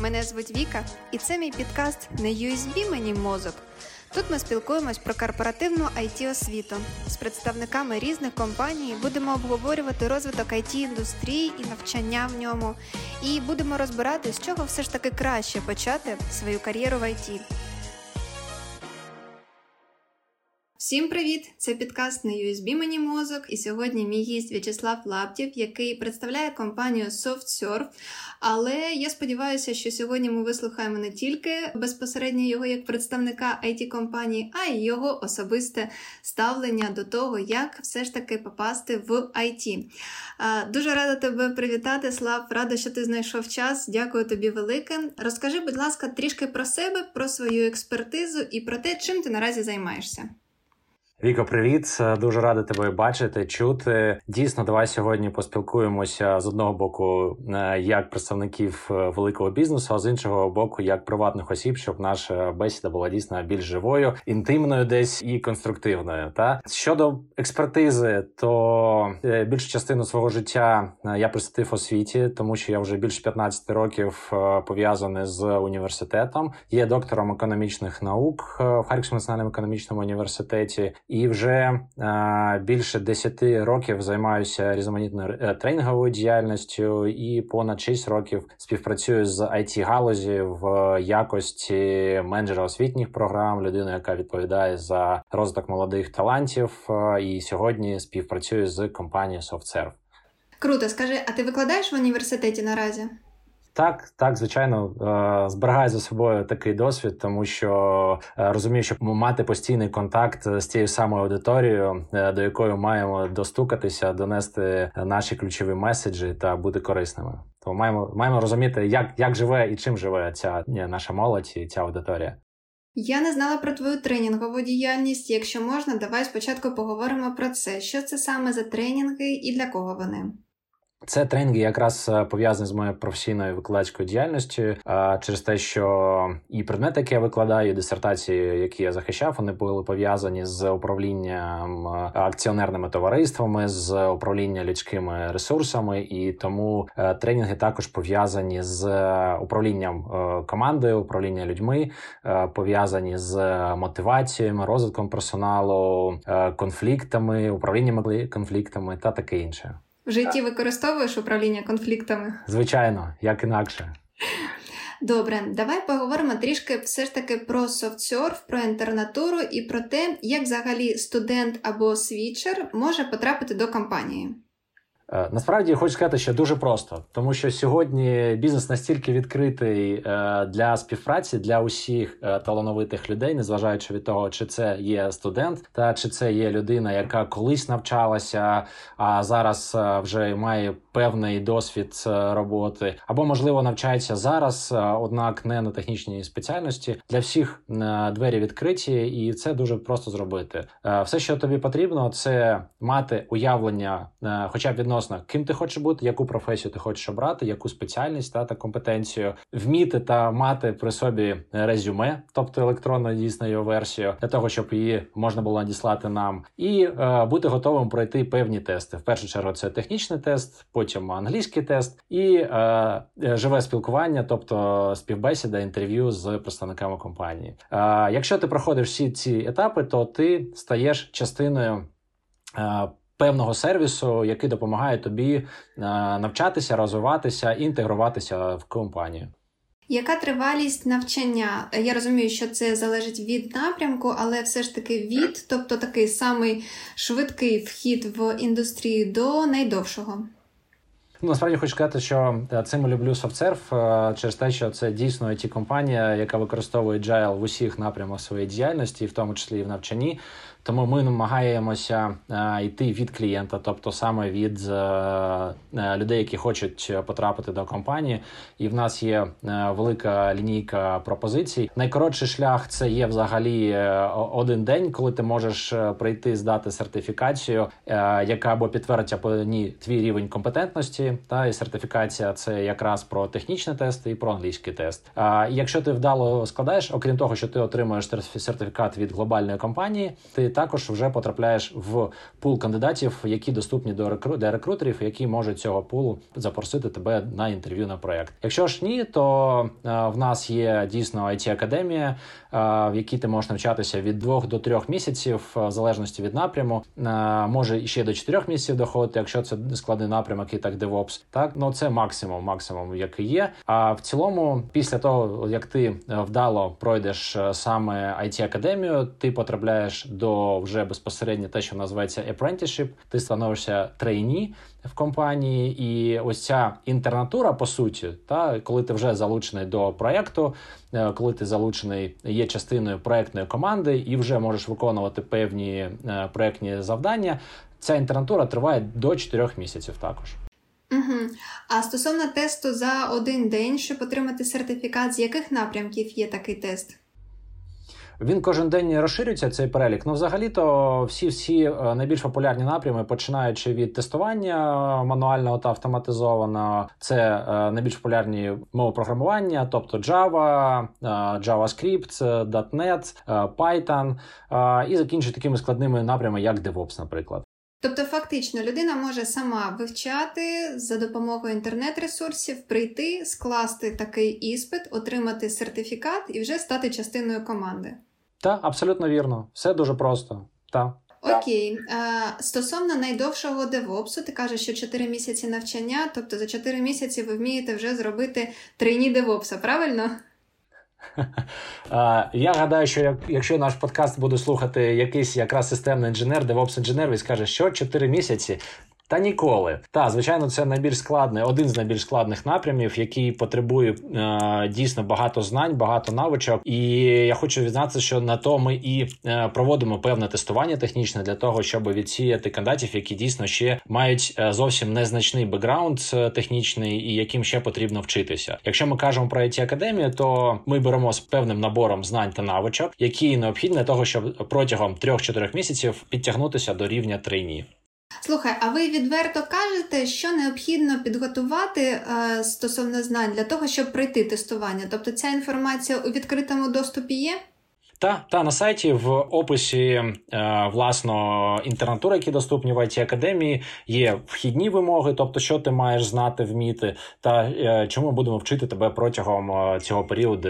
Мене звуть Віка, і це мій підкаст не USB мені мозок. Тут ми спілкуємось про корпоративну it освіту з представниками різних компаній. Будемо обговорювати розвиток it індустрії і навчання в ньому. І будемо розбирати, з чого все ж таки краще почати свою кар'єру в IT. Всім привіт! Це підкаст на USB мені мозок. І сьогодні мій гість В'ячеслав Лаптів, який представляє компанію SoftSurf. Але я сподіваюся, що сьогодні ми вислухаємо не тільки безпосередньо його як представника it компанії, а й його особисте ставлення до того, як все ж таки попасти в IT. Дуже рада тебе привітати, Слав. Рада, що ти знайшов час. Дякую тобі велике. Розкажи, будь ласка, трішки про себе, про свою експертизу і про те, чим ти наразі займаєшся. Віко, привіт, дуже радий тебе бачити, чути. Дійсно, давай сьогодні поспілкуємося з одного боку, е, як представників е, великого бізнесу, а з іншого боку, як приватних осіб, щоб наша бесіда була дійсно більш живою, інтимною, десь і конструктивною. Та щодо експертизи, то е, більшу частину свого життя я присвятив освіті, тому що я вже більше 15 років пов'язаний з університетом. Є доктором економічних наук в Харківському національному економічному університеті і вже а, більше 10 років займаюся різноманітною е, тренінговою діяльністю, і понад 6 років співпрацюю з it галузі в якості менеджера освітніх програм, людина, яка відповідає за розвиток молодих талантів. І сьогодні співпрацюю з компанією SoftServe. Круто, скажи, а ти викладаєш в університеті наразі? Так, так, звичайно, е, зберігаю за собою такий досвід, тому що е, розумію, що мати постійний контакт з тією самою аудиторією, е, до якої маємо достукатися, донести наші ключові меседжі та бути корисними. Тому маємо маємо розуміти, як як живе і чим живе ця наша молодь і ця аудиторія. Я не знала про твою тренінгову діяльність. Якщо можна, давай спочатку поговоримо про це. Що це саме за тренінги і для кого вони? Це тренінги якраз е, пов'язані з моєю професійною викладацькою діяльністю е, через те, що і предмети, які я викладаю, і дисертації, які я захищав, вони були пов'язані з управлінням е, акціонерними товариствами, з управлінням людськими ресурсами, і тому тренінги також пов'язані з управлінням командою, управлінням людьми, пов'язані з мотиваціями, розвитком персоналу, конфліктами, управлінням конфліктами та таке інше. В житті використовуєш управління конфліктами? Звичайно, як інакше. Добре, давай поговоримо трішки все ж таки про софтсерф, про інтернатуру і про те, як взагалі студент або свічер може потрапити до компанії. Е, насправді хочу сказати, що дуже просто, тому що сьогодні бізнес настільки відкритий е, для співпраці для усіх е, талановитих людей, незважаючи від того, чи це є студент, та чи це є людина, яка колись навчалася, а зараз вже має певний досвід роботи, або можливо навчається зараз, однак не на технічній спеціальності. Для всіх двері відкриті, і це дуже просто зробити. Все, що тобі потрібно, це мати уявлення, хоча б відносно відносно, ким ти хочеш бути, яку професію ти хочеш обрати, яку спеціальність та, та компетенцію, вміти та мати при собі резюме, тобто електронну дійсно його версію, для того, щоб її можна було надіслати нам, і е, бути готовим пройти певні тести. В першу чергу це технічний тест, потім англійський тест і е, живе спілкування, тобто співбесіда, інтерв'ю з представниками компанії. Е, якщо ти проходиш всі ці етапи, то ти стаєш частиною. Певного сервісу, який допомагає тобі е, навчатися, розвиватися, інтегруватися в компанію. Яка тривалість навчання? Я розумію, що це залежить від напрямку, але все ж таки від, тобто такий самий швидкий вхід в індустрію до найдовшого. Ну, насправді хочу сказати, що е, цим люблю SoftServe е, через те, що це дійсно it компанія, яка використовує Agile в усіх напрямах своєї діяльності, в тому числі і в навчанні. Тому ми намагаємося е, йти від клієнта, тобто саме від е, е, людей, які хочуть потрапити до компанії. І в нас є велика лінійка пропозицій. Найкоротший шлях це є взагалі один день, коли ти можеш прийти здати сертифікацію, яка або підтвердить або ні твій рівень компетентності. Та і сертифікація це якраз про технічні тести і про англійський тест. А якщо ти вдало складаєш, окрім того, що ти отримуєш сертифікат від глобальної компанії, ти також вже потрапляєш в пул кандидатів, які доступні до рекру... для рекрутерів, які можуть цього пулу запросити тебе на інтерв'ю на проект. Якщо ж ні, то в нас є дійсно it академія в якій ти можеш навчатися від двох до трьох місяців, в залежності від напряму, може ще до чотирьох місяців доходити, якщо це складний напрямок і так DevOps. Так ну це максимум, максимум, який є. А в цілому, після того як ти вдало пройдеш саме it академію, ти потрапляєш до вже безпосередньо те, що називається apprenticeship, ти становишся трейні в компанії, і ось ця інтернатура, по суті, та коли ти вже залучений до проекту, е, коли ти залучений, є частиною проектної команди і вже можеш виконувати певні е, проектні завдання. Ця інтернатура триває до 4 місяців також. Угу. А стосовно тесту за один день, щоб отримати сертифікат, з яких напрямків є такий тест? Він кожен день розширюється цей перелік. Ну, взагалі-то всі всі е, найбільш популярні напрями, починаючи від тестування мануального та автоматизованого, це е, найбільш популярні мови програмування, тобто Java, е, JavaScript, .NET, Python, і закінчують такими складними напрямами, як DevOps, наприклад. Тобто, фактично, людина може сама вивчати за допомогою інтернет-ресурсів, прийти, скласти такий іспит, отримати сертифікат і вже стати частиною команди. Так, абсолютно вірно. Все дуже просто. Так. Окей. А, Стосовно найдовшого DevOps у, ти кажеш, що 4 місяці навчання, тобто за 4 місяці ви вмієте вже зробити trainee DevOps а, правильно? Я гадаю, що якщо наш подкаст буде слухати якийсь якраз системний інженер, DevOps інженер, він скаже, що 4 місяці та ніколи. Та, звичайно, це найбільш складний, один з найбільш складних напрямів, який потребує е, дійсно багато знань, багато навичок. І я хочу зізнатися, що на то ми і е, проводимо певне тестування технічне для того, щоб відсіяти кандидатів, які дійсно ще мають е, зовсім незначний бекграунд е, технічний і яким ще потрібно вчитися. Якщо ми кажемо про IT академію, то ми беремо з певним набором знань та навичок, які необхідні для того, щоб протягом 3-4 місяців підтягнутися до рівня трейні. Слухай, а ви відверто кажете, що необхідно підготувати е, стосовно знань для того, щоб пройти тестування? Тобто ця інформація у відкритому доступі є? Та та на сайті в описі е, власно інтернатури, які доступні в it академії, є вхідні вимоги, тобто, що ти маєш знати, вміти, та е, чому будемо вчити тебе протягом е, цього періоду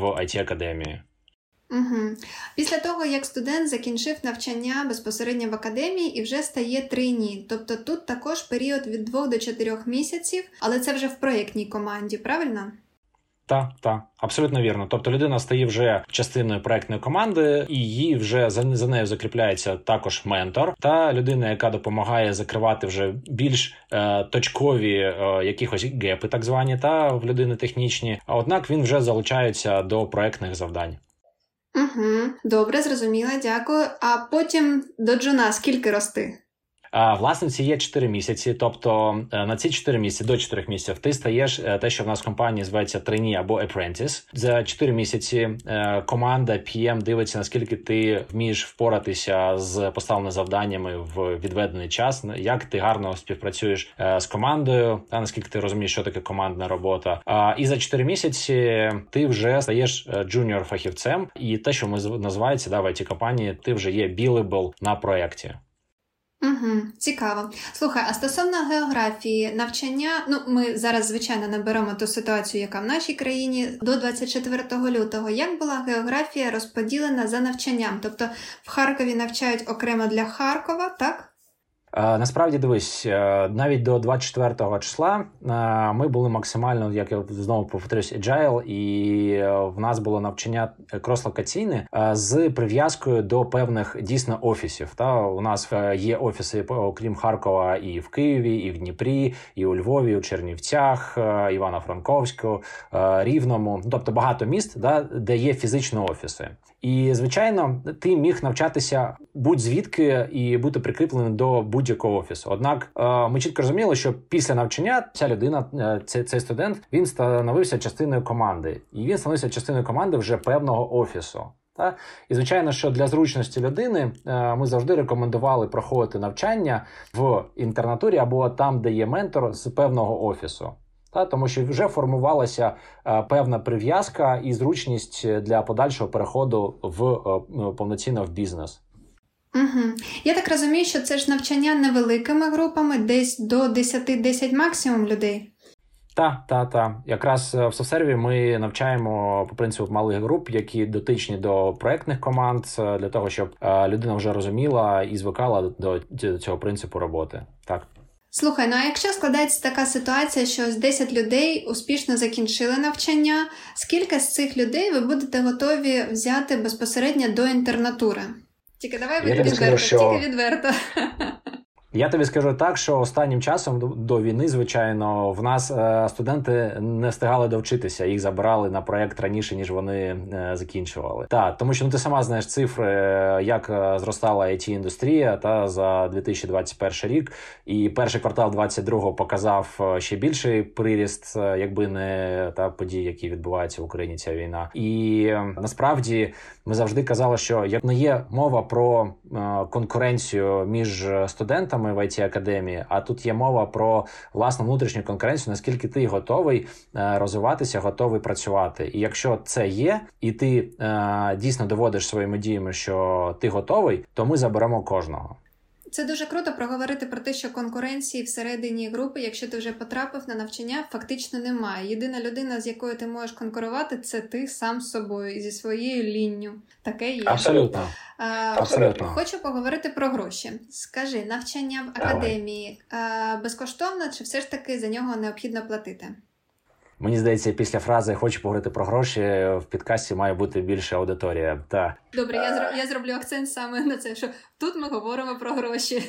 в it академії. Угу. Після того, як студент закінчив навчання безпосередньо в академії і вже стає трейні. Тобто тут також період від 2 до 4 місяців, але це вже в проєктній команді, правильно? Так, так, абсолютно вірно. Тобто людина стає вже частиною проектної команди, і її вже за, за нею закріпляється також ментор та людина, яка допомагає закривати вже більш е, точкові е, якихось гепи, так звані, та в людини технічні. А однак він вже залучається до проектних завдань. Угу, Добре, зрозуміла, дякую. А потім до Джона скільки рости? Власниці є 4 місяці, тобто е, на ці 4 місяці до 4 місяців ти стаєш е, те, що в нас в компанії зветься трейні або apprentice. За 4 місяці е, команда PM дивиться, наскільки ти вмієш впоратися з поставленими завданнями в відведений час, як ти гарно співпрацюєш з командою, та наскільки ти розумієш, що таке командна робота. І за 4 місяці ти вже стаєш junior фахівцем, і те, що ми називається да, в IT компанії, ти вже є billable на проєкті. Угу, Цікаво. Слухай, а стосовно географії навчання, ну ми зараз, звичайно, не беремо ту ситуацію, яка в нашій країні до 24 лютого. Як була географія розподілена за навчанням? Тобто в Харкові навчають окремо для Харкова, так? Насправді дивись, е, навіть до 24 числа е, ми були максимально, як я знову повторюсь, agile, і е, в нас було навчання крос-локаційне з прив'язкою до певних дійсно офісів. Та у нас є офіси, окрім Харкова, і в Києві, і в Дніпрі, і у Львові, у Чернівцях, Івано-Франковську, Рівному, тобто багато міст, да, де є фізичні офіси. І звичайно, ти міг навчатися будь-звідки і бути прикріпленим до будь-якого офісу. Однак е, ми чітко розуміли, що після навчання ця людина, е, цей, цей студент, він становився частиною команди, і він становився частиною команди вже певного офісу. Та і звичайно, що для зручності людини е, ми завжди рекомендували проходити навчання в інтернатурі або там, де є ментор з певного офісу. Та тому, що вже формувалася певна прив'язка і зручність для подальшого переходу в повноцінно в бізнес. Угу. Я так розумію, що це ж навчання невеликими групами, десь до 10-10 максимум людей. Так, так, так. Якраз е, в софсерві ми навчаємо по принципу малих груп, які дотичні до проектних команд, е, для того, щоб е, людина вже розуміла і звикала до цього принципу роботи. Так. Слухай, ну а якщо складається така ситуація, що ось 10 людей успішно закінчили навчання, скільки з цих людей ви будете готові взяти безпосередньо до інтернатури? Тільки давай відверто, що... тільки відверто. Я тобі скажу так, що останнім часом до війни, звичайно, в нас е, студенти не встигали довчитися. Їх забирали на проект раніше ніж вони е, закінчували. Так, тому що ну ти сама знаєш цифри, е, як зростала it індустрія та за 2021 рік, і перший квартал 22-го показав ще більший приріст, якби не та події, які відбуваються в Україні. Ця війна, і насправді ми завжди казали, що як не є мова про конкуренцію між студентами саме в it академії, а тут є мова про власну внутрішню конкуренцію, наскільки ти готовий е, розвиватися, готовий працювати. І якщо це є, і ти е, дійсно доводиш своїми діями, що ти готовий, то ми заберемо кожного. Це дуже круто проговорити про те, що конкуренції всередині групи, якщо ти вже потрапив на навчання, фактично немає. Єдина людина, з якою ти можеш конкурувати, це ти сам з собою і зі своєю лінню. Таке є. Абсолютно. А, Абсолютно. Хочу поговорити про гроші. Скажи, навчання в академії а, безкоштовно чи все ж таки за нього необхідно платити? Мені здається, після фрази хочу поговорити про гроші в підкасті має бути більше аудиторія. Та добре, я зро... я зроблю акцент саме на це. Що тут ми говоримо про гроші.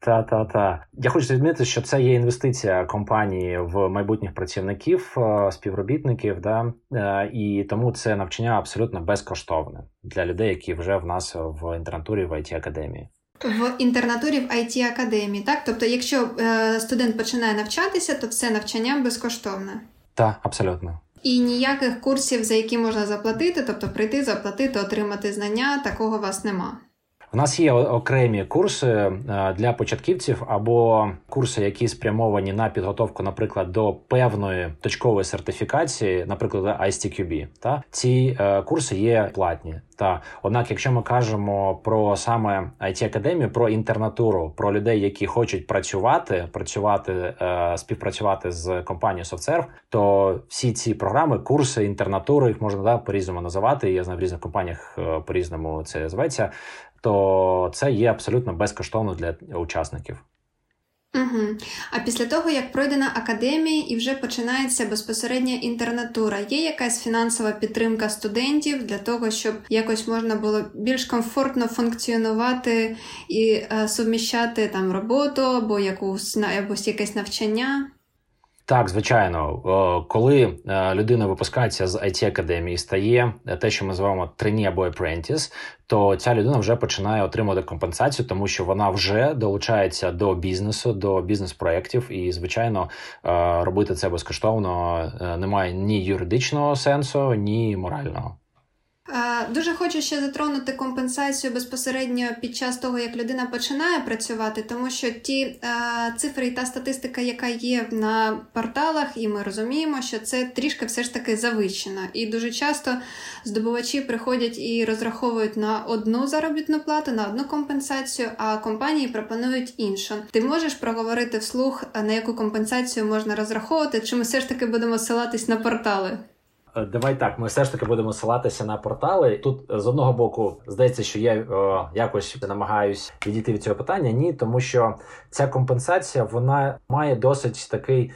Та та та я хочу відмітити, що це є інвестиція компанії в майбутніх працівників, е, співробітників, да е, і тому це навчання абсолютно безкоштовне для людей, які вже в нас в інтернатурі в it академії. В інтернатурі в it академії, так тобто, якщо е, студент починає навчатися, то все навчання безкоштовне. Так, абсолютно. І ніяких курсів, за які можна заплатити, тобто прийти, заплатити, отримати знання, такого у вас нема. У нас є окремі курси е, для початківців або курси, які спрямовані на підготовку, наприклад, до певної точкової сертифікації, наприклад, ISTQB. Та ці е, курси є платні. Та однак, якщо ми кажемо про саме it академію, про інтернатуру, про людей, які хочуть працювати, працювати, е, співпрацювати з компанією SoftServe, то всі ці програми, курси, інтернатури, їх можна да, по різному називати. Я знаю в різних компаніях по різному це зветься то це є абсолютно безкоштовно для учасників. Угу. А після того, як пройдена академія і вже починається безпосередня інтернатура, є якась фінансова підтримка студентів для того, щоб якось можна було більш комфортно функціонувати і е, суміщати там роботу або якусь або якесь навчання? Так, звичайно, коли е, людина випускається з it академії, стає те, що ми називаємо трені або apprentice, то ця людина вже починає отримувати компенсацію, тому що вона вже долучається до бізнесу, до бізнес-проєктів, і звичайно, е, робити це безкоштовно е, немає ні юридичного сенсу, ні морального. Дуже хочу ще затронути компенсацію безпосередньо під час того, як людина починає працювати, тому що ті е, цифри і та статистика, яка є на порталах, і ми розуміємо, що це трішки все ж таки завищена. І дуже часто здобувачі приходять і розраховують на одну заробітну плату, на одну компенсацію, а компанії пропонують іншу. Ти можеш проговорити вслух, на яку компенсацію можна розраховувати, чи ми все ж таки будемо ссилатись на портали? Е, давай так, ми все ж таки будемо ссилатися на портали. Тут е, з одного боку здається, що я о, е, якось намагаюсь відійти від цього питання. Ні, тому що ця компенсація вона має досить такий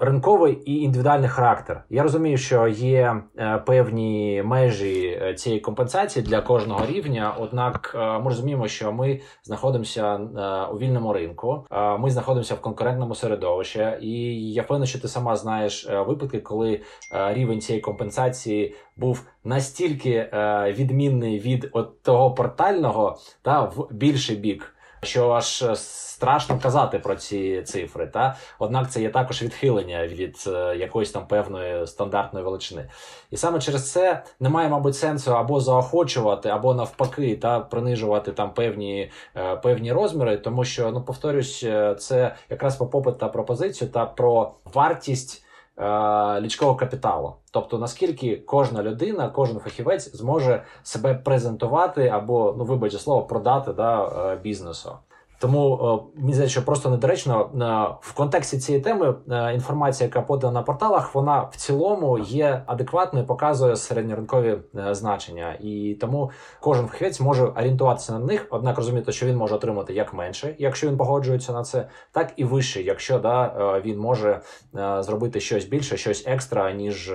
ринковий і індивідуальний характер. Я розумію, що є е, певні межі е, цієї компенсації для кожного рівня. Однак е, ми розуміємо, що ми знаходимося у вільному ринку, ми знаходимося в конкурентному середовищі, і я впевнений, що ти сама знаєш випадки, коли рівень цієї компенсації був настільки відмінний від от того портального та в більший бік. Що аж страшно казати про ці цифри. Та однак це є також відхилення від е, якоїсь там певної стандартної величини. І саме через це немає, мабуть, сенсу або заохочувати, або навпаки, та принижувати там певні е, певні розміри, тому що ну повторюсь, е, це якраз про попит та пропозицію та про вартість. Лічкового капіталу, тобто наскільки кожна людина, кожен фахівець зможе себе презентувати або ну вибачте слово продати да, бізнесу. Тому е, мені здається, що просто недоречно е, в контексті цієї теми е, інформація, яка подана на порталах, вона в цілому є адекватною, показує середньоринкові значення, і тому кожен фахівець може орієнтуватися на них, однак розуміти, що він може отримати як менше, якщо він погоджується на це, так і вище, якщо да він може зробити щось більше, щось екстра, ніж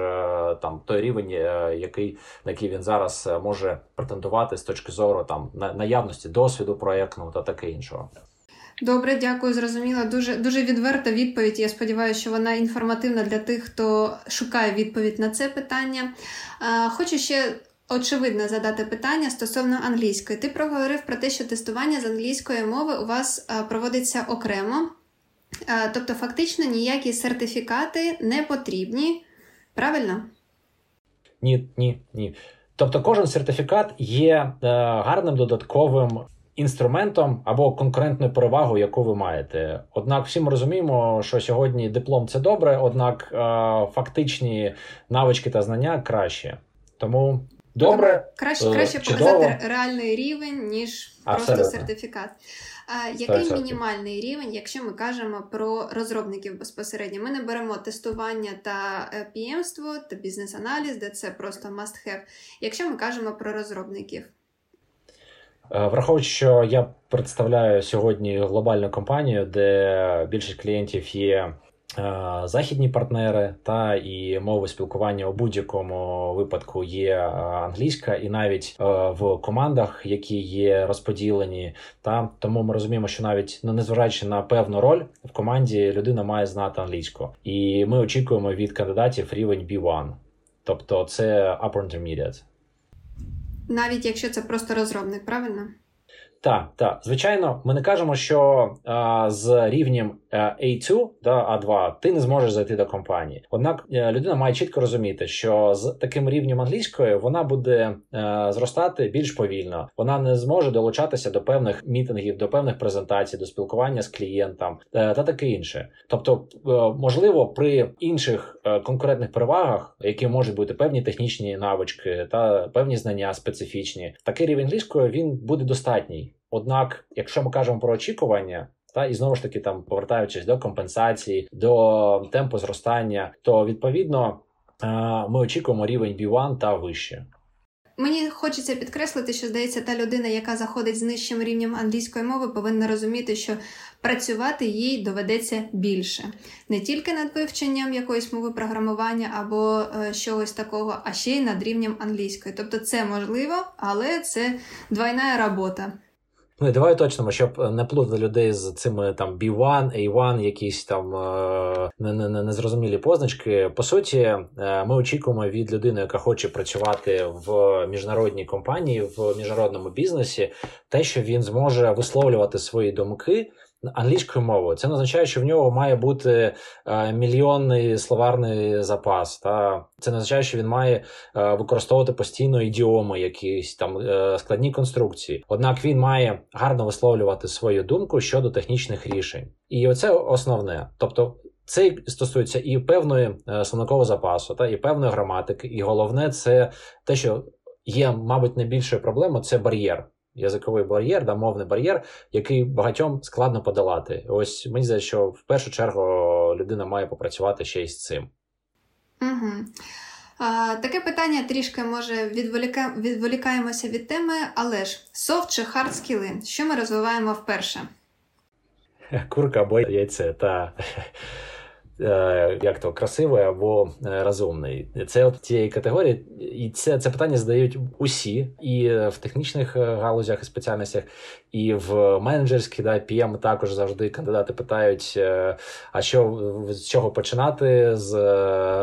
там той рівень, який на який він зараз може претендувати з точки зору там наявності досвіду проєктного та таке іншого. Добре, дякую, зрозуміла. Дуже дуже відверта відповідь. Я сподіваюся, що вона інформативна для тих, хто шукає відповідь на це питання. Хочу ще. Очевидно, задати питання стосовно англійської. Ти проговорив про те, що тестування з англійської мови у вас проводиться окремо, тобто, фактично, ніякі сертифікати не потрібні. Правильно? Ні, ні, ні. Тобто, кожен сертифікат є е, гарним додатковим інструментом або конкурентною перевагою, яку ви маєте. Однак, всі ми розуміємо, що сьогодні диплом це добре, однак е, фактичні навички та знання краще. Тому добре краще краще показати реальний рівень, ніж Абсолютно. просто сертифікат. А, Який мінімальний рівень, якщо ми кажемо про розробників безпосередньо? Ми не беремо тестування та піємство та бізнес-аналіз, де це просто must have. Якщо ми кажемо про розробників. Е, враховуючи, що я представляю сьогодні глобальну компанію, де більшість клієнтів є е, західні партнери, та і мови спілкування у будь-якому випадку є е, англійська, і навіть в командах, які є розподілені, та тому ми розуміємо, що навіть ну, незважаючи на певну роль в команді, людина має знати англійську, і ми очікуємо від кандидатів рівень B1. Тобто це upper intermediate. Навіть якщо це просто розробник, правильно? Так, так. Звичайно, ми не кажемо, що а, з рівнем A2 да, A2 ти не зможеш зайти до компанії. Однак е, людина має чітко розуміти, що з таким рівнем англійської вона буде е, зростати більш повільно. Вона не зможе долучатися до певних мітингів, до певних презентацій, до спілкування з клієнтом е, та таке інше. Тобто, можливо, при інших конкурентних перевагах, які можуть бути певні технічні навички та певні знання специфічні, такий рівень англійської він буде достатній. Однак, якщо ми кажемо про очікування, та і знову ж таки, там повертаючись до компенсації, до темпу зростання, то відповідно е, ми очікуємо рівень B1 та вище. Мені хочеться підкреслити, що здається, та людина, яка заходить з нижчим рівнем англійської мови, повинна розуміти, що працювати їй доведеться більше, не тільки над вивченням якоїсь мови програмування або е, чогось такого, а ще й над рівнем англійської. Тобто, це можливо, але це двойна робота. Ну і давай уточнимо, щоб е, не плутати людей з цими там B1, A1, якісь там е, незрозумілі позначки. По суті, е, ми очікуємо від людини, яка хоче працювати в міжнародній компанії, в міжнародному бізнесі, те, що він зможе висловлювати свої думки англійською мовою. Це не означає, що в нього має бути е, мільйонний словарний запас. Та Це не означає, що він має е, використовувати постійно ідіоми, якісь там е, складні конструкції. Однак він має гарно висловлювати свою думку щодо технічних рішень. І оце основне. Тобто. Це стосується і певної словникового запасу, та і певної граматики, і головне, це те, що є, мабуть, найбільшою проблемою це бар'єр язиковий бар'єр, да, мовний бар'єр, який багатьом складно подолати. Ось мені здається, що в першу чергу людина має попрацювати ще й з цим. Угу. А, Таке питання трішки може відволіка... відволікаємося від теми, але ж soft чи hard скіли, що ми розвиваємо вперше? Курка або яйце, та як то красивий або е, розумний. Це от тієї категорії, і це це питання задають усі, і в технічних е, галузях і спеціальностях, і в менеджерській да, PM також завжди кандидати питають: а що з чого починати з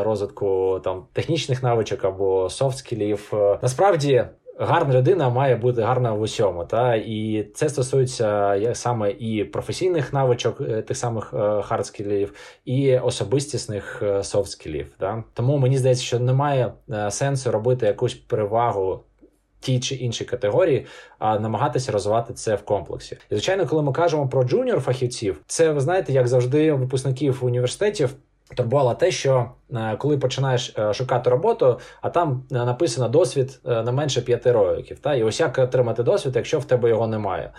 розвитку там технічних навичок або софт-скілів. Насправді. Гарна людина має бути гарна в усьому. Та І це стосується саме і професійних навичок, е, тих самих хардскілів, і особистісних софтскілів. Та? Тому мені здається, що немає сенсу робити якусь перевагу тій чи іншій категорії, а намагатися розвивати це в комплексі. І звичайно, коли ми кажемо про junior фахівців, це ви знаєте, як завжди, випускників університетів. Турбувало те, що е, коли починаєш е, шукати роботу, а там е, написано досвід не менше п'яти років. Та і ось як отримати досвід, якщо в тебе його немає.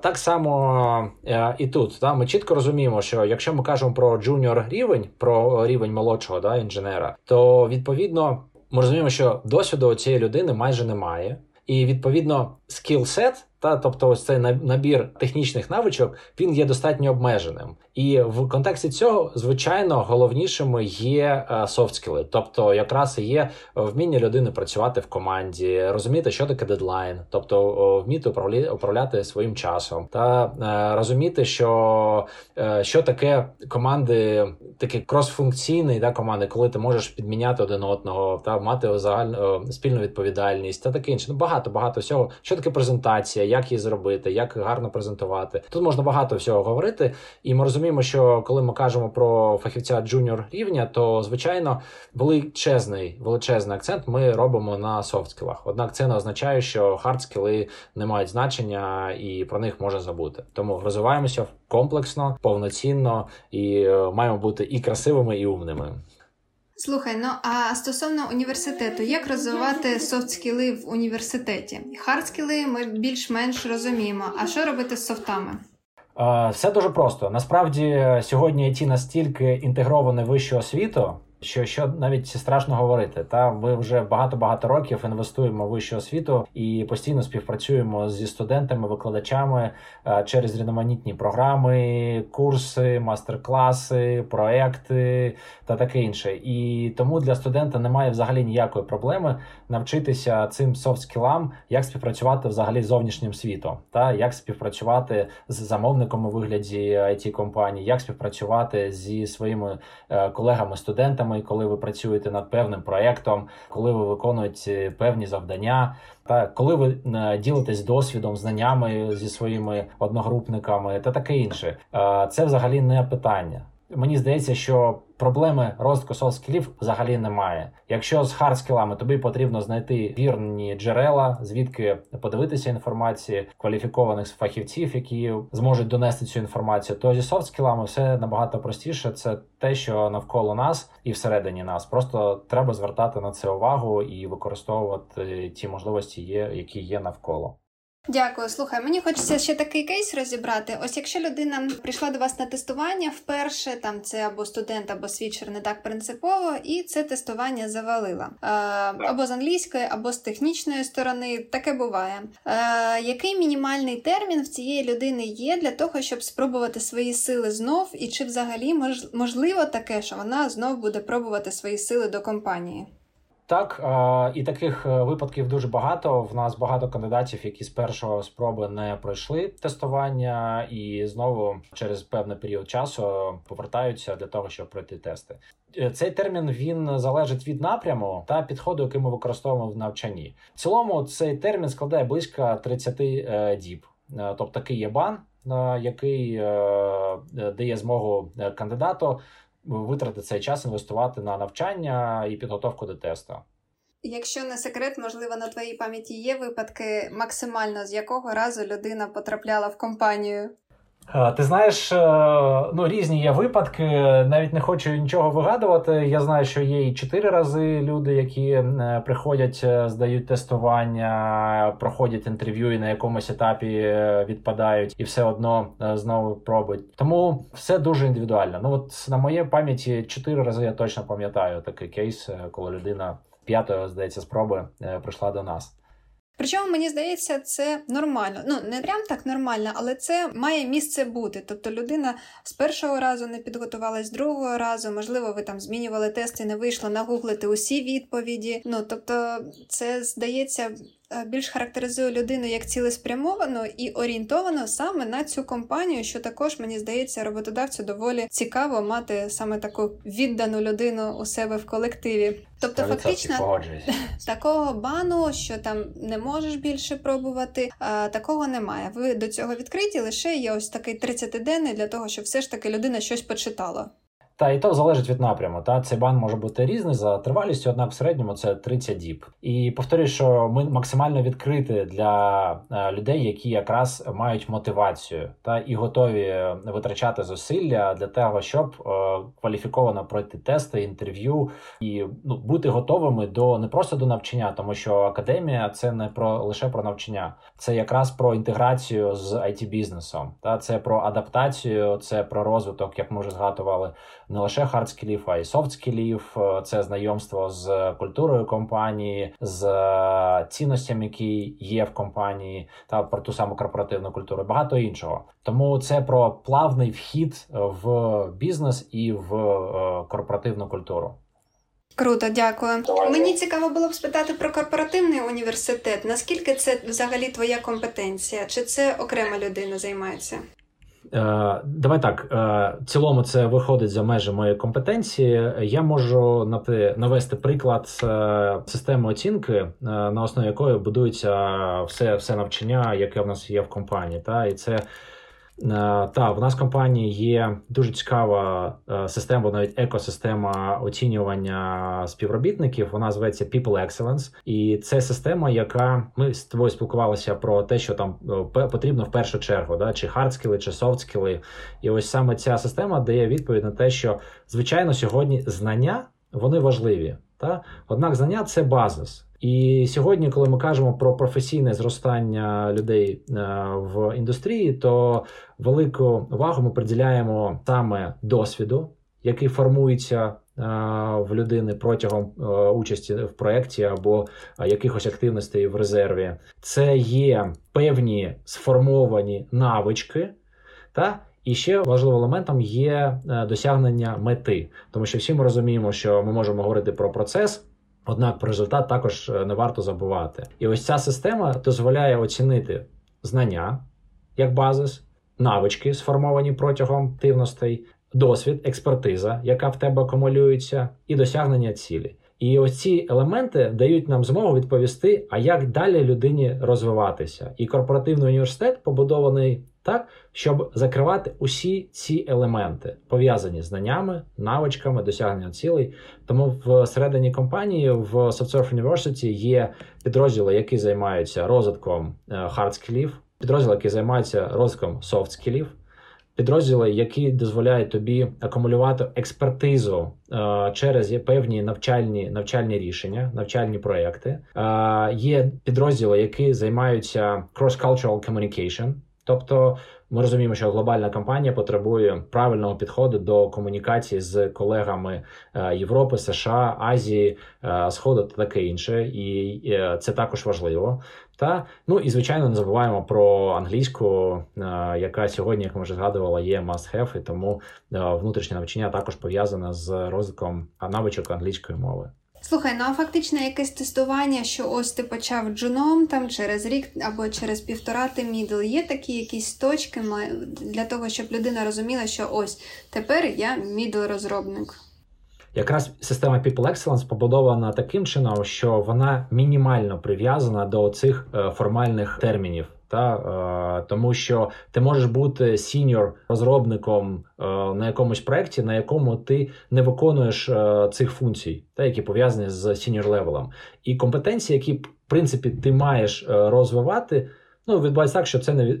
Так само і тут та ми чітко розуміємо, що якщо ми кажемо про junior рівень, про рівень молодшого да, інженера, то відповідно ми розуміємо, що досвіду цієї людини майже немає, і відповідно skill set та тобто, ось цей набір технічних навичок він є достатньо обмеженим. І в контексті цього, звичайно, головнішими є софтскіли, е, тобто якраз є вміння людини працювати в команді, розуміти, що таке дедлайн, тобто вміти управляти своїм часом, та е, розуміти, що е, що таке команди, такі кросфункційні да, команди, коли ти можеш підміняти один одного, та мати загальну спільну відповідальність та таке інше. Ну багато багато всього, що таке презентація як її зробити, як гарно презентувати. Тут можна багато всього говорити, і ми розуміємо, що коли ми кажемо про фахівця junior рівня, то звичайно величезний величезний акцент ми робимо на софтскілах. Однак це не означає, що хардскіли не мають значення і про них можна забути. Тому розвиваємося комплексно, повноцінно і е, маємо бути і красивими, і умними. Слухай, ну а стосовно університету, як розвивати софт-скіли в університеті? Хард-скіли ми більш-менш розуміємо. А що робити з софтами? Все дуже просто. Насправді сьогодні IT настільки інтегроване вищу освіту, що що навіть страшно говорити. Та ми вже багато-багато років інвестуємо в вищу освіту і постійно співпрацюємо зі студентами, викладачами е, через різноманітні програми, курси, мастер-класи, проекти та таке інше. І тому для студента немає взагалі ніякої проблеми навчитися цим софт-скілам, як співпрацювати взагалі з зовнішнім світом, та як співпрацювати з замовником у вигляді it компаній, як співпрацювати зі своїми е, колегами-студентами і коли ви працюєте над певним проєктом, коли ви виконуєте певні завдання, та коли ви е, ділитесь досвідом, знаннями зі своїми одногрупниками та таке інше, е, це взагалі не питання. Мені здається, що проблеми розвитку софт-скілів взагалі немає. Якщо з хардскілами тобі потрібно знайти вірні джерела, звідки подивитися інформації, кваліфікованих фахівців, які зможуть донести цю інформацію, то зі софт-скілами все набагато простіше. Це те, що навколо нас і всередині нас. Просто треба звертати на це увагу і використовувати ті можливості, які є навколо. Дякую, слухай. Мені хочеться ще такий кейс розібрати. Ось якщо людина прийшла до вас на тестування вперше, там це або студент, або свідчер не так принципово, і це тестування завалила е, або з англійської, або з технічної сторони. Таке буває. Е, Який мінімальний термін в цієї людини є для того, щоб спробувати свої сили знов, і чи взагалі можливо таке, що вона знов буде пробувати свої сили до компанії? Так, і таких е, випадків дуже багато. В нас багато кандидатів, які з першого спроби не пройшли тестування, і знову через певний період часу повертаються для того, щоб пройти тести. Е, цей термін він залежить від напряму та підходу, який ми використовуємо в навчанні. В цілому цей термін складає близько 30 е, діб, тобто такий є бан, який дає змогу кандидату витратити цей час інвестувати на навчання і підготовку до тесту. Якщо не секрет, можливо, на твоїй пам'яті є випадки, максимально з якого разу людина потрапляла в компанію. Е, ти знаєш, е, ну різні є випадки. Навіть не хочу нічого вигадувати. Я знаю, що є і чотири рази люди, які е, приходять, здають тестування, проходять інтерв'ю і на якомусь етапі відпадають, і все одно знову пробують. Тому все дуже індивідуально. Ну от на моїй пам'яті чотири рази я точно пам'ятаю такий кейс, коли людина п'ятої здається спроби прийшла до нас. Причому мені здається, це нормально. Ну не прям так нормально, але це має місце бути. Тобто людина з першого разу не підготувалась з другого разу, можливо, ви там змінювали тести, не вийшло нагуглити усі відповіді. Ну тобто, це здається більш характеризує людину як цілеспрямовану і орієнтовану саме на цю компанію, що також мені здається, роботодавцю доволі цікаво мати саме таку віддану людину у себе в колективі. Тобто, фактично такого бану, що там не можеш більше пробувати, а, такого немає. Ви до цього відкриті лише є ось такий 30-денний для того, щоб все ж таки людина щось почитала. Та і то залежить від напряму. Та цей бан може бути різний за тривалістю, однак в середньому це 30 діб. І повторюю, що ми максимально відкриті для е, людей, які якраз мають мотивацію та і готові витрачати зусилля для того, щоб е, кваліфіковано пройти тести, інтерв'ю і ну бути готовими до не просто до навчання, тому що академія це не про лише про навчання, це якраз про інтеграцію з it бізнесом. Та це про адаптацію, це про розвиток, як ми вже згадували не лише хардскілів, а й софтскілів. Е, це знайомство з культурою компанії, з е, цінностями, які є в компанії, та про ту саму корпоративну культуру. Багато іншого. Тому це про плавний вхід в бізнес і в е, корпоративну культуру. Круто, дякую. Мені цікаво було б спитати про корпоративний університет. Наскільки це взагалі твоя компетенція? Чи це окрема людина займається? Е, давай так, е, в цілому це виходить за межі моєї компетенції. Я можу навести приклад е, системи оцінки, на основі якої будується все все навчання, яке в нас є в компанії. Та І це та в нас в компанії є дуже цікава е, система, навіть екосистема оцінювання співробітників. Вона зветься People Excellence. і це система, яка ми з тобою спілкувалися про те, що там е, потрібно в першу чергу, да, чи хардскіли, чи софтскіли. І ось саме ця система дає відповідь на те, що звичайно сьогодні знання вони важливі. Та однак знання це базис. І сьогодні, коли ми кажемо про професійне зростання людей е, в індустрії, то велику увагу ми приділяємо саме досвіду, який формується е, в людини протягом е, участі в проєкті або якихось активностей в резерві. Це є певні сформовані навички. та і ще важливим елементом є досягнення мети, тому що всі ми розуміємо, що ми можемо говорити про процес. Однак про результат також е, не варто забувати. І ось ця система дозволяє оцінити знання як базис, навички, сформовані протягом активностей, досвід, експертиза, яка в тебе акумулюється, і досягнення цілі. І ось ці елементи дають нам змогу відповісти, а як далі людині розвиватися. І корпоративний університет побудований так, щоб закривати усі ці елементи, пов'язані з знаннями, навичками, досягнення цілей. Тому всередині компанії в SoftSurf University є підрозділи, які займаються розвитком е, hard скілів, підрозділи, які займаються розвитком soft скілів, підрозділи, які дозволяють тобі акумулювати експертизу е, через певні навчальні навчальні рішення, навчальні проекти. Е, є підрозділи, які займаються cross-cultural communication, Тобто ми розуміємо, що глобальна кампанія потребує правильного підходу до комунікації з колегами е, Європи, США, Азії, е, Сходу та таке інше, і е, це також важливо. Та ну і звичайно не забуваємо про англійську, яка сьогодні, як ми вже згадували, є must have, і тому внутрішнє навчання також пов'язане з розвитком навичок англійської мови. Слухай, ну а фактично якесь тестування, що ось ти почав джуном там через рік або через півтора ти мідл. Є такі якісь точки для того, щоб людина розуміла, що ось тепер я middle розробник. Якраз система People Excellence побудована таким чином, що вона мінімально прив'язана до цих е, формальних термінів. Та е, тому, що ти можеш бути senior розробником е, на якомусь проєкті, на якому ти не виконуєш е, цих функцій, та які пов'язані з senior level ом, і компетенції, які в принципі ти маєш розвивати, ну відбувається так, що це не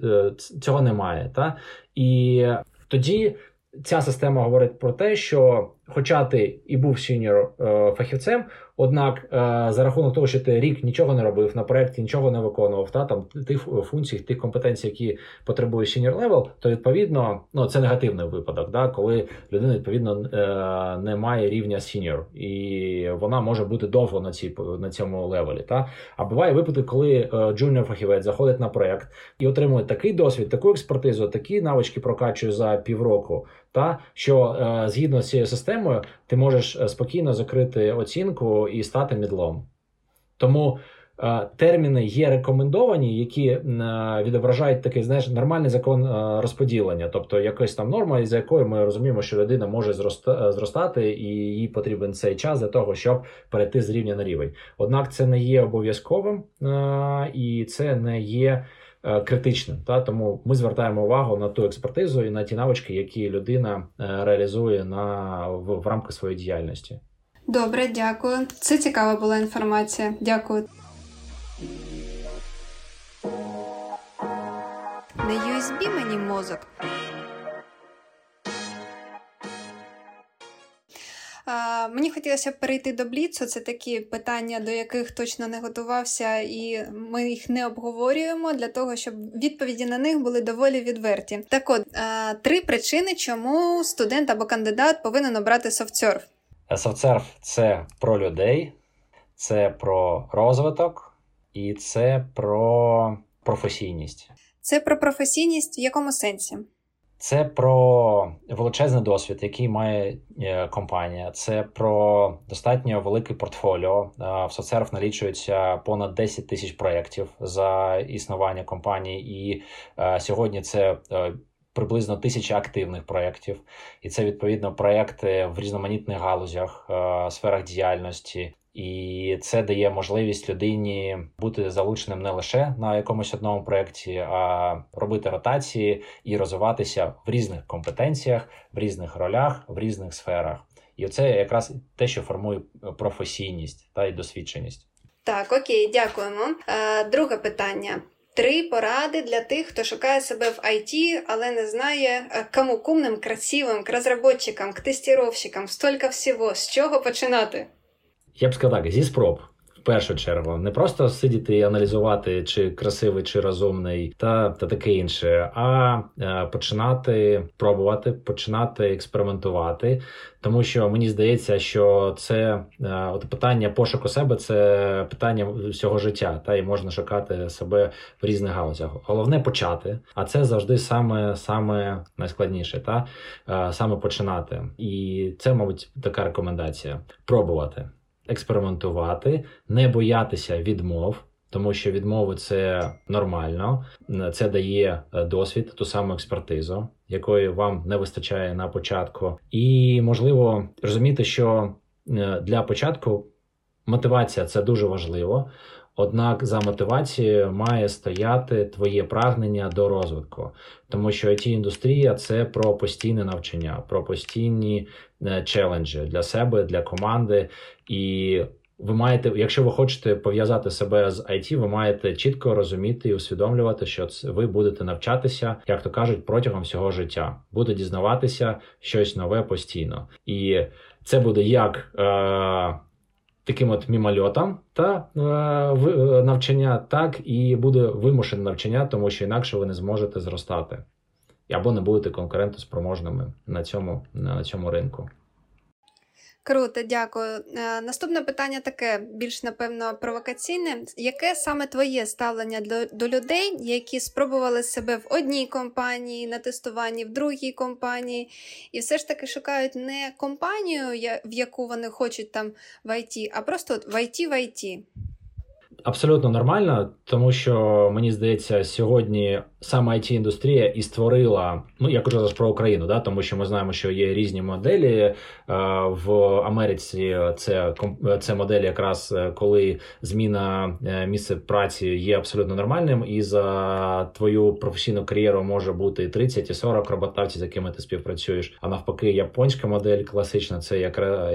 цього немає. Та і тоді ця система говорить про те, що, хоча ти і був senior фахівцем, Однак, е, за рахунок того, що ти рік нічого не робив на проєкті, нічого не виконував, та там тих функцій, тих компетенцій, які потребує senior level, то відповідно ну це негативний випадок, да, коли людина відповідно е, не має рівня senior, і вона може бути довго на цій на цьому level і. Та а буває випадки, коли junior фахівець заходить на проєкт і отримує такий досвід, таку експертизу, такі навички прокачує за півроку. Та що е, згідно з цією системою ти можеш спокійно закрити оцінку і стати middle ом. Тому терміни є рекомендовані, які відображають такий знаєш нормальний закон розподілення, тобто якась там норма, за якою ми розуміємо, що людина може зростати, і їй потрібен цей час для того, щоб перейти з рівня на рівень. Однак це не є обов'язковим і це не є. Критичним, та тому ми звертаємо увагу на ту експертизу і на ті навички, які людина реалізує на в, в рамках своєї діяльності. Добре, дякую. Це цікава була інформація. Дякую. На USB мені мозок. А, Мені хотілося б перейти до Бліцу. Це такі питання, до яких точно не готувався, і ми їх не обговорюємо для того, щоб відповіді на них були доволі відверті. Так от а, три причини, чому студент або кандидат повинен обрати софтсерф. Софтсерф – це про людей, це про розвиток і це про професійність. Це про професійність в якому сенсі? Це про величезний досвід, який має е, компанія. Це про достатньо велике портфоліо. Е, в соцсерф налічується понад 10 тисяч проєктів за існування компанії, і е, сьогодні це приблизно тисяча активних проєктів. І це відповідно проєкти в різноманітних галузях, сферах діяльності. І це дає можливість людині бути залученим не лише на якомусь одному проєкті, а робити ротації і розвиватися в різних компетенціях, в різних ролях, в різних сферах. І це якраз те, що формує професійність та й досвідченість. Так, окей, дякуємо. Е, Друге питання. Три поради для тих, хто шукає себе в IT, але не знає, е, кому кумним, красивим, к розробникам, к тестировщикам, стільки всього, з чого починати. Я б сказав так, зі спроб. В першу чергу не просто сидіти і аналізувати, чи красивий, чи розумний, та та таке інше, а е, починати пробувати, починати експериментувати. Тому що мені здається, що це е, от питання пошуку себе це питання всього життя, та і можна шукати себе в різних галузях. Головне почати, а це завжди саме саме найскладніше, та е, саме починати. І це, мабуть, така рекомендація: пробувати експериментувати, не боятися відмов. Тому що відмови це нормально, це дає е, досвід, ту саму експертизу, якої вам не вистачає на початку, і можливо розуміти, що е, для початку мотивація це дуже важливо. Однак за мотивацією має стояти твоє прагнення до розвитку, тому що it індустрія це про постійне навчання, про постійні е, челенджі для себе, для команди. І ви маєте, якщо ви хочете пов'язати себе з IT, ви маєте чітко розуміти і усвідомлювати, що ви будете навчатися, як то кажуть, протягом всього життя, буде дізнаватися щось нове постійно, і це буде як. Е- таким от мімольотом та е, е, навчання, так і буде вимушене навчання, тому що інакше ви не зможете зростати або не будете конкурентоспроможними на цьому, на цьому ринку. Круто, дякую. Е, наступне питання таке, більш напевно, провокаційне. Яке саме твоє ставлення до, до людей, які спробували себе в одній компанії на тестуванні, в другій компанії, і все ж таки шукають не компанію, в яку вони хочуть там в IT, а просто от в IT? Абсолютно нормально, тому що мені здається, сьогодні саме it індустрія і створила. Ну я кажу зараз про Україну, да тому що ми знаємо, що є різні моделі е, в Америці. Це це модель, якраз е, коли зміна е, місця праці є абсолютно нормальним, і за твою професійну кар'єру може бути і 30, і 40 роботавців, з якими ти співпрацюєш. А навпаки, японська модель класична це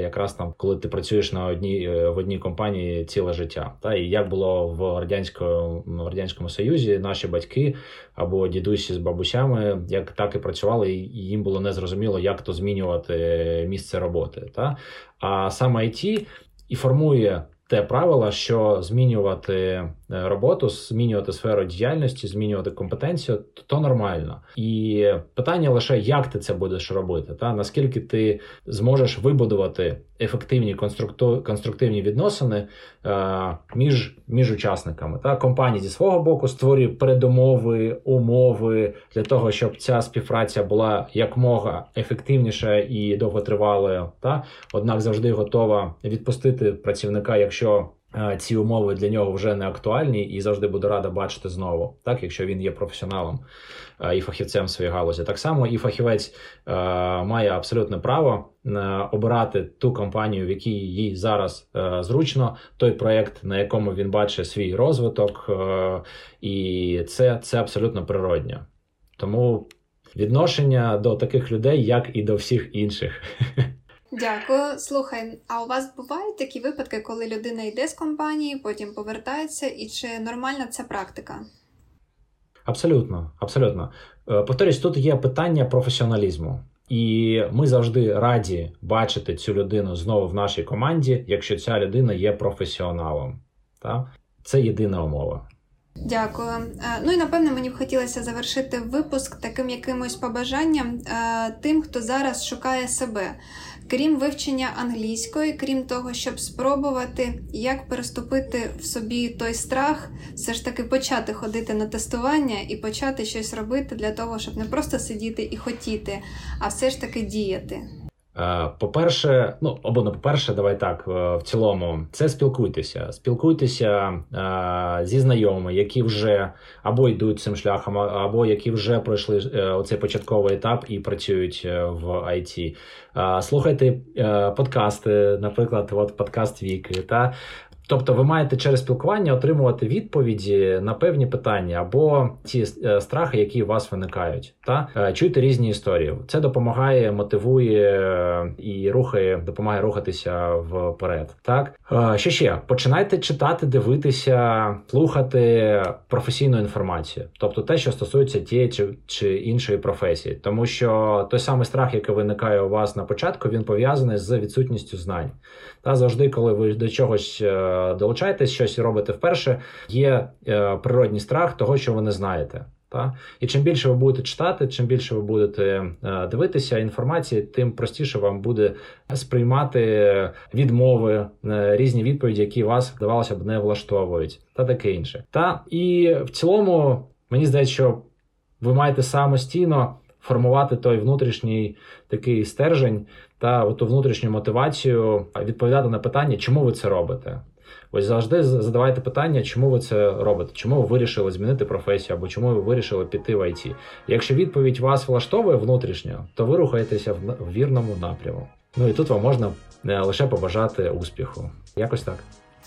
якраз там, коли ти працюєш на одній в одній компанії ціле життя. Та і як було в радянському радянському союзі, наші батьки або дідусі з бабусями, як так і працювали, і їм було незрозуміло, як то змінювати місце роботи. Та? А саме IT і формує те правило, що змінювати е, роботу, змінювати сферу діяльності, змінювати компетенцію, то, нормально. І питання лише, як ти це будеш робити, та наскільки ти зможеш вибудувати ефективні конструктивні відносини е, між між учасниками. Та компанія зі свого боку створює передумови, умови для того, щоб ця співпраця була якмога ефективніша і довготривалою. Та однак завжди готова відпустити працівника, якщо Е, ці умови для нього вже не актуальні і завжди буде рада бачити знову, так якщо він є професіоналом е, і фахівцем в своїй галузі. Так само і фахівець е, має абсолютне право обирати ту компанію, в якій їй зараз зручно, той проект, на якому він бачить свій розвиток, і це, це абсолютно природньо. Тому відношення до таких людей, як і до всіх інших. Дякую. Слухай, а у вас бувають такі випадки, коли людина йде з компанії, потім повертається, і чи нормальна ця практика? Абсолютно, абсолютно. Е, повторюсь, тут є питання професіоналізму. І ми завжди раді бачити цю людину знову в нашій команді, якщо ця людина є професіоналом. Так? Це єдина умова. Дякую. Е, ну і напевне мені б хотілося завершити випуск таким якимось побажанням е, тим, хто зараз шукає себе крім вивчення англійської, крім того, щоб спробувати, як переступити в собі той страх, все ж таки почати ходити на тестування і почати щось робити для того, щоб не просто сидіти і хотіти, а все ж таки діяти. Е, по-перше, ну або не по-перше, давай так е, в цілому, це спілкуйтеся. Спілкуйтеся е, зі знайомими, які вже або йдуть цим шляхом, або які вже пройшли оцей початковий етап і працюють в IT. Слухайте подкасти, наприклад, от подкаст Віки. Та Тобто ви маєте через спілкування отримувати відповіді на певні питання або ті е, страхи, які у вас виникають, та е, чуйте різні історії. Це допомагає, мотивує е, і рухає, допомагає рухатися вперед. Так що ще починайте читати, дивитися, слухати професійну інформацію, тобто те, що стосується тієї чи, чи іншої професії, тому що той самий страх, який виникає у вас на початку, він пов'язаний з відсутністю знань. Та завжди, коли ви до чогось долучаєтесь, щось робите вперше, є е, природній страх того, що ви не знаєте. Та? І чим більше ви будете читати, чим більше ви будете е, дивитися інформації, тим простіше вам буде сприймати відмови, е, різні відповіді, які вас здавалося б не влаштовують, та таке інше. Та і в цілому мені здається, що ви маєте самостійно формувати той внутрішній такий стержень та оту внутрішню мотивацію, відповідати на питання, чому ви це робите. Ось завжди задавайте питання, чому ви це робите, чому ви вирішили змінити професію, або чому ви вирішили піти в ІТ. Якщо відповідь вас влаштовує внутрішньо, то ви рухаєтеся в вірному напряму. Ну і тут вам можна е, лише побажати успіху. Якось так.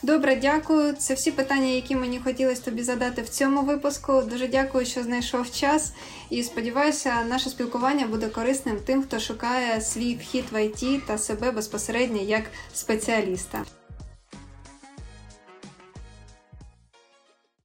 Добре, дякую. Це всі питання, які мені хотілося тобі задати в цьому випуску. Дуже дякую, що знайшов час. І сподіваюся, наше спілкування буде корисним тим, хто шукає свій вхід в ІТ та себе безпосередньо як спеціаліста.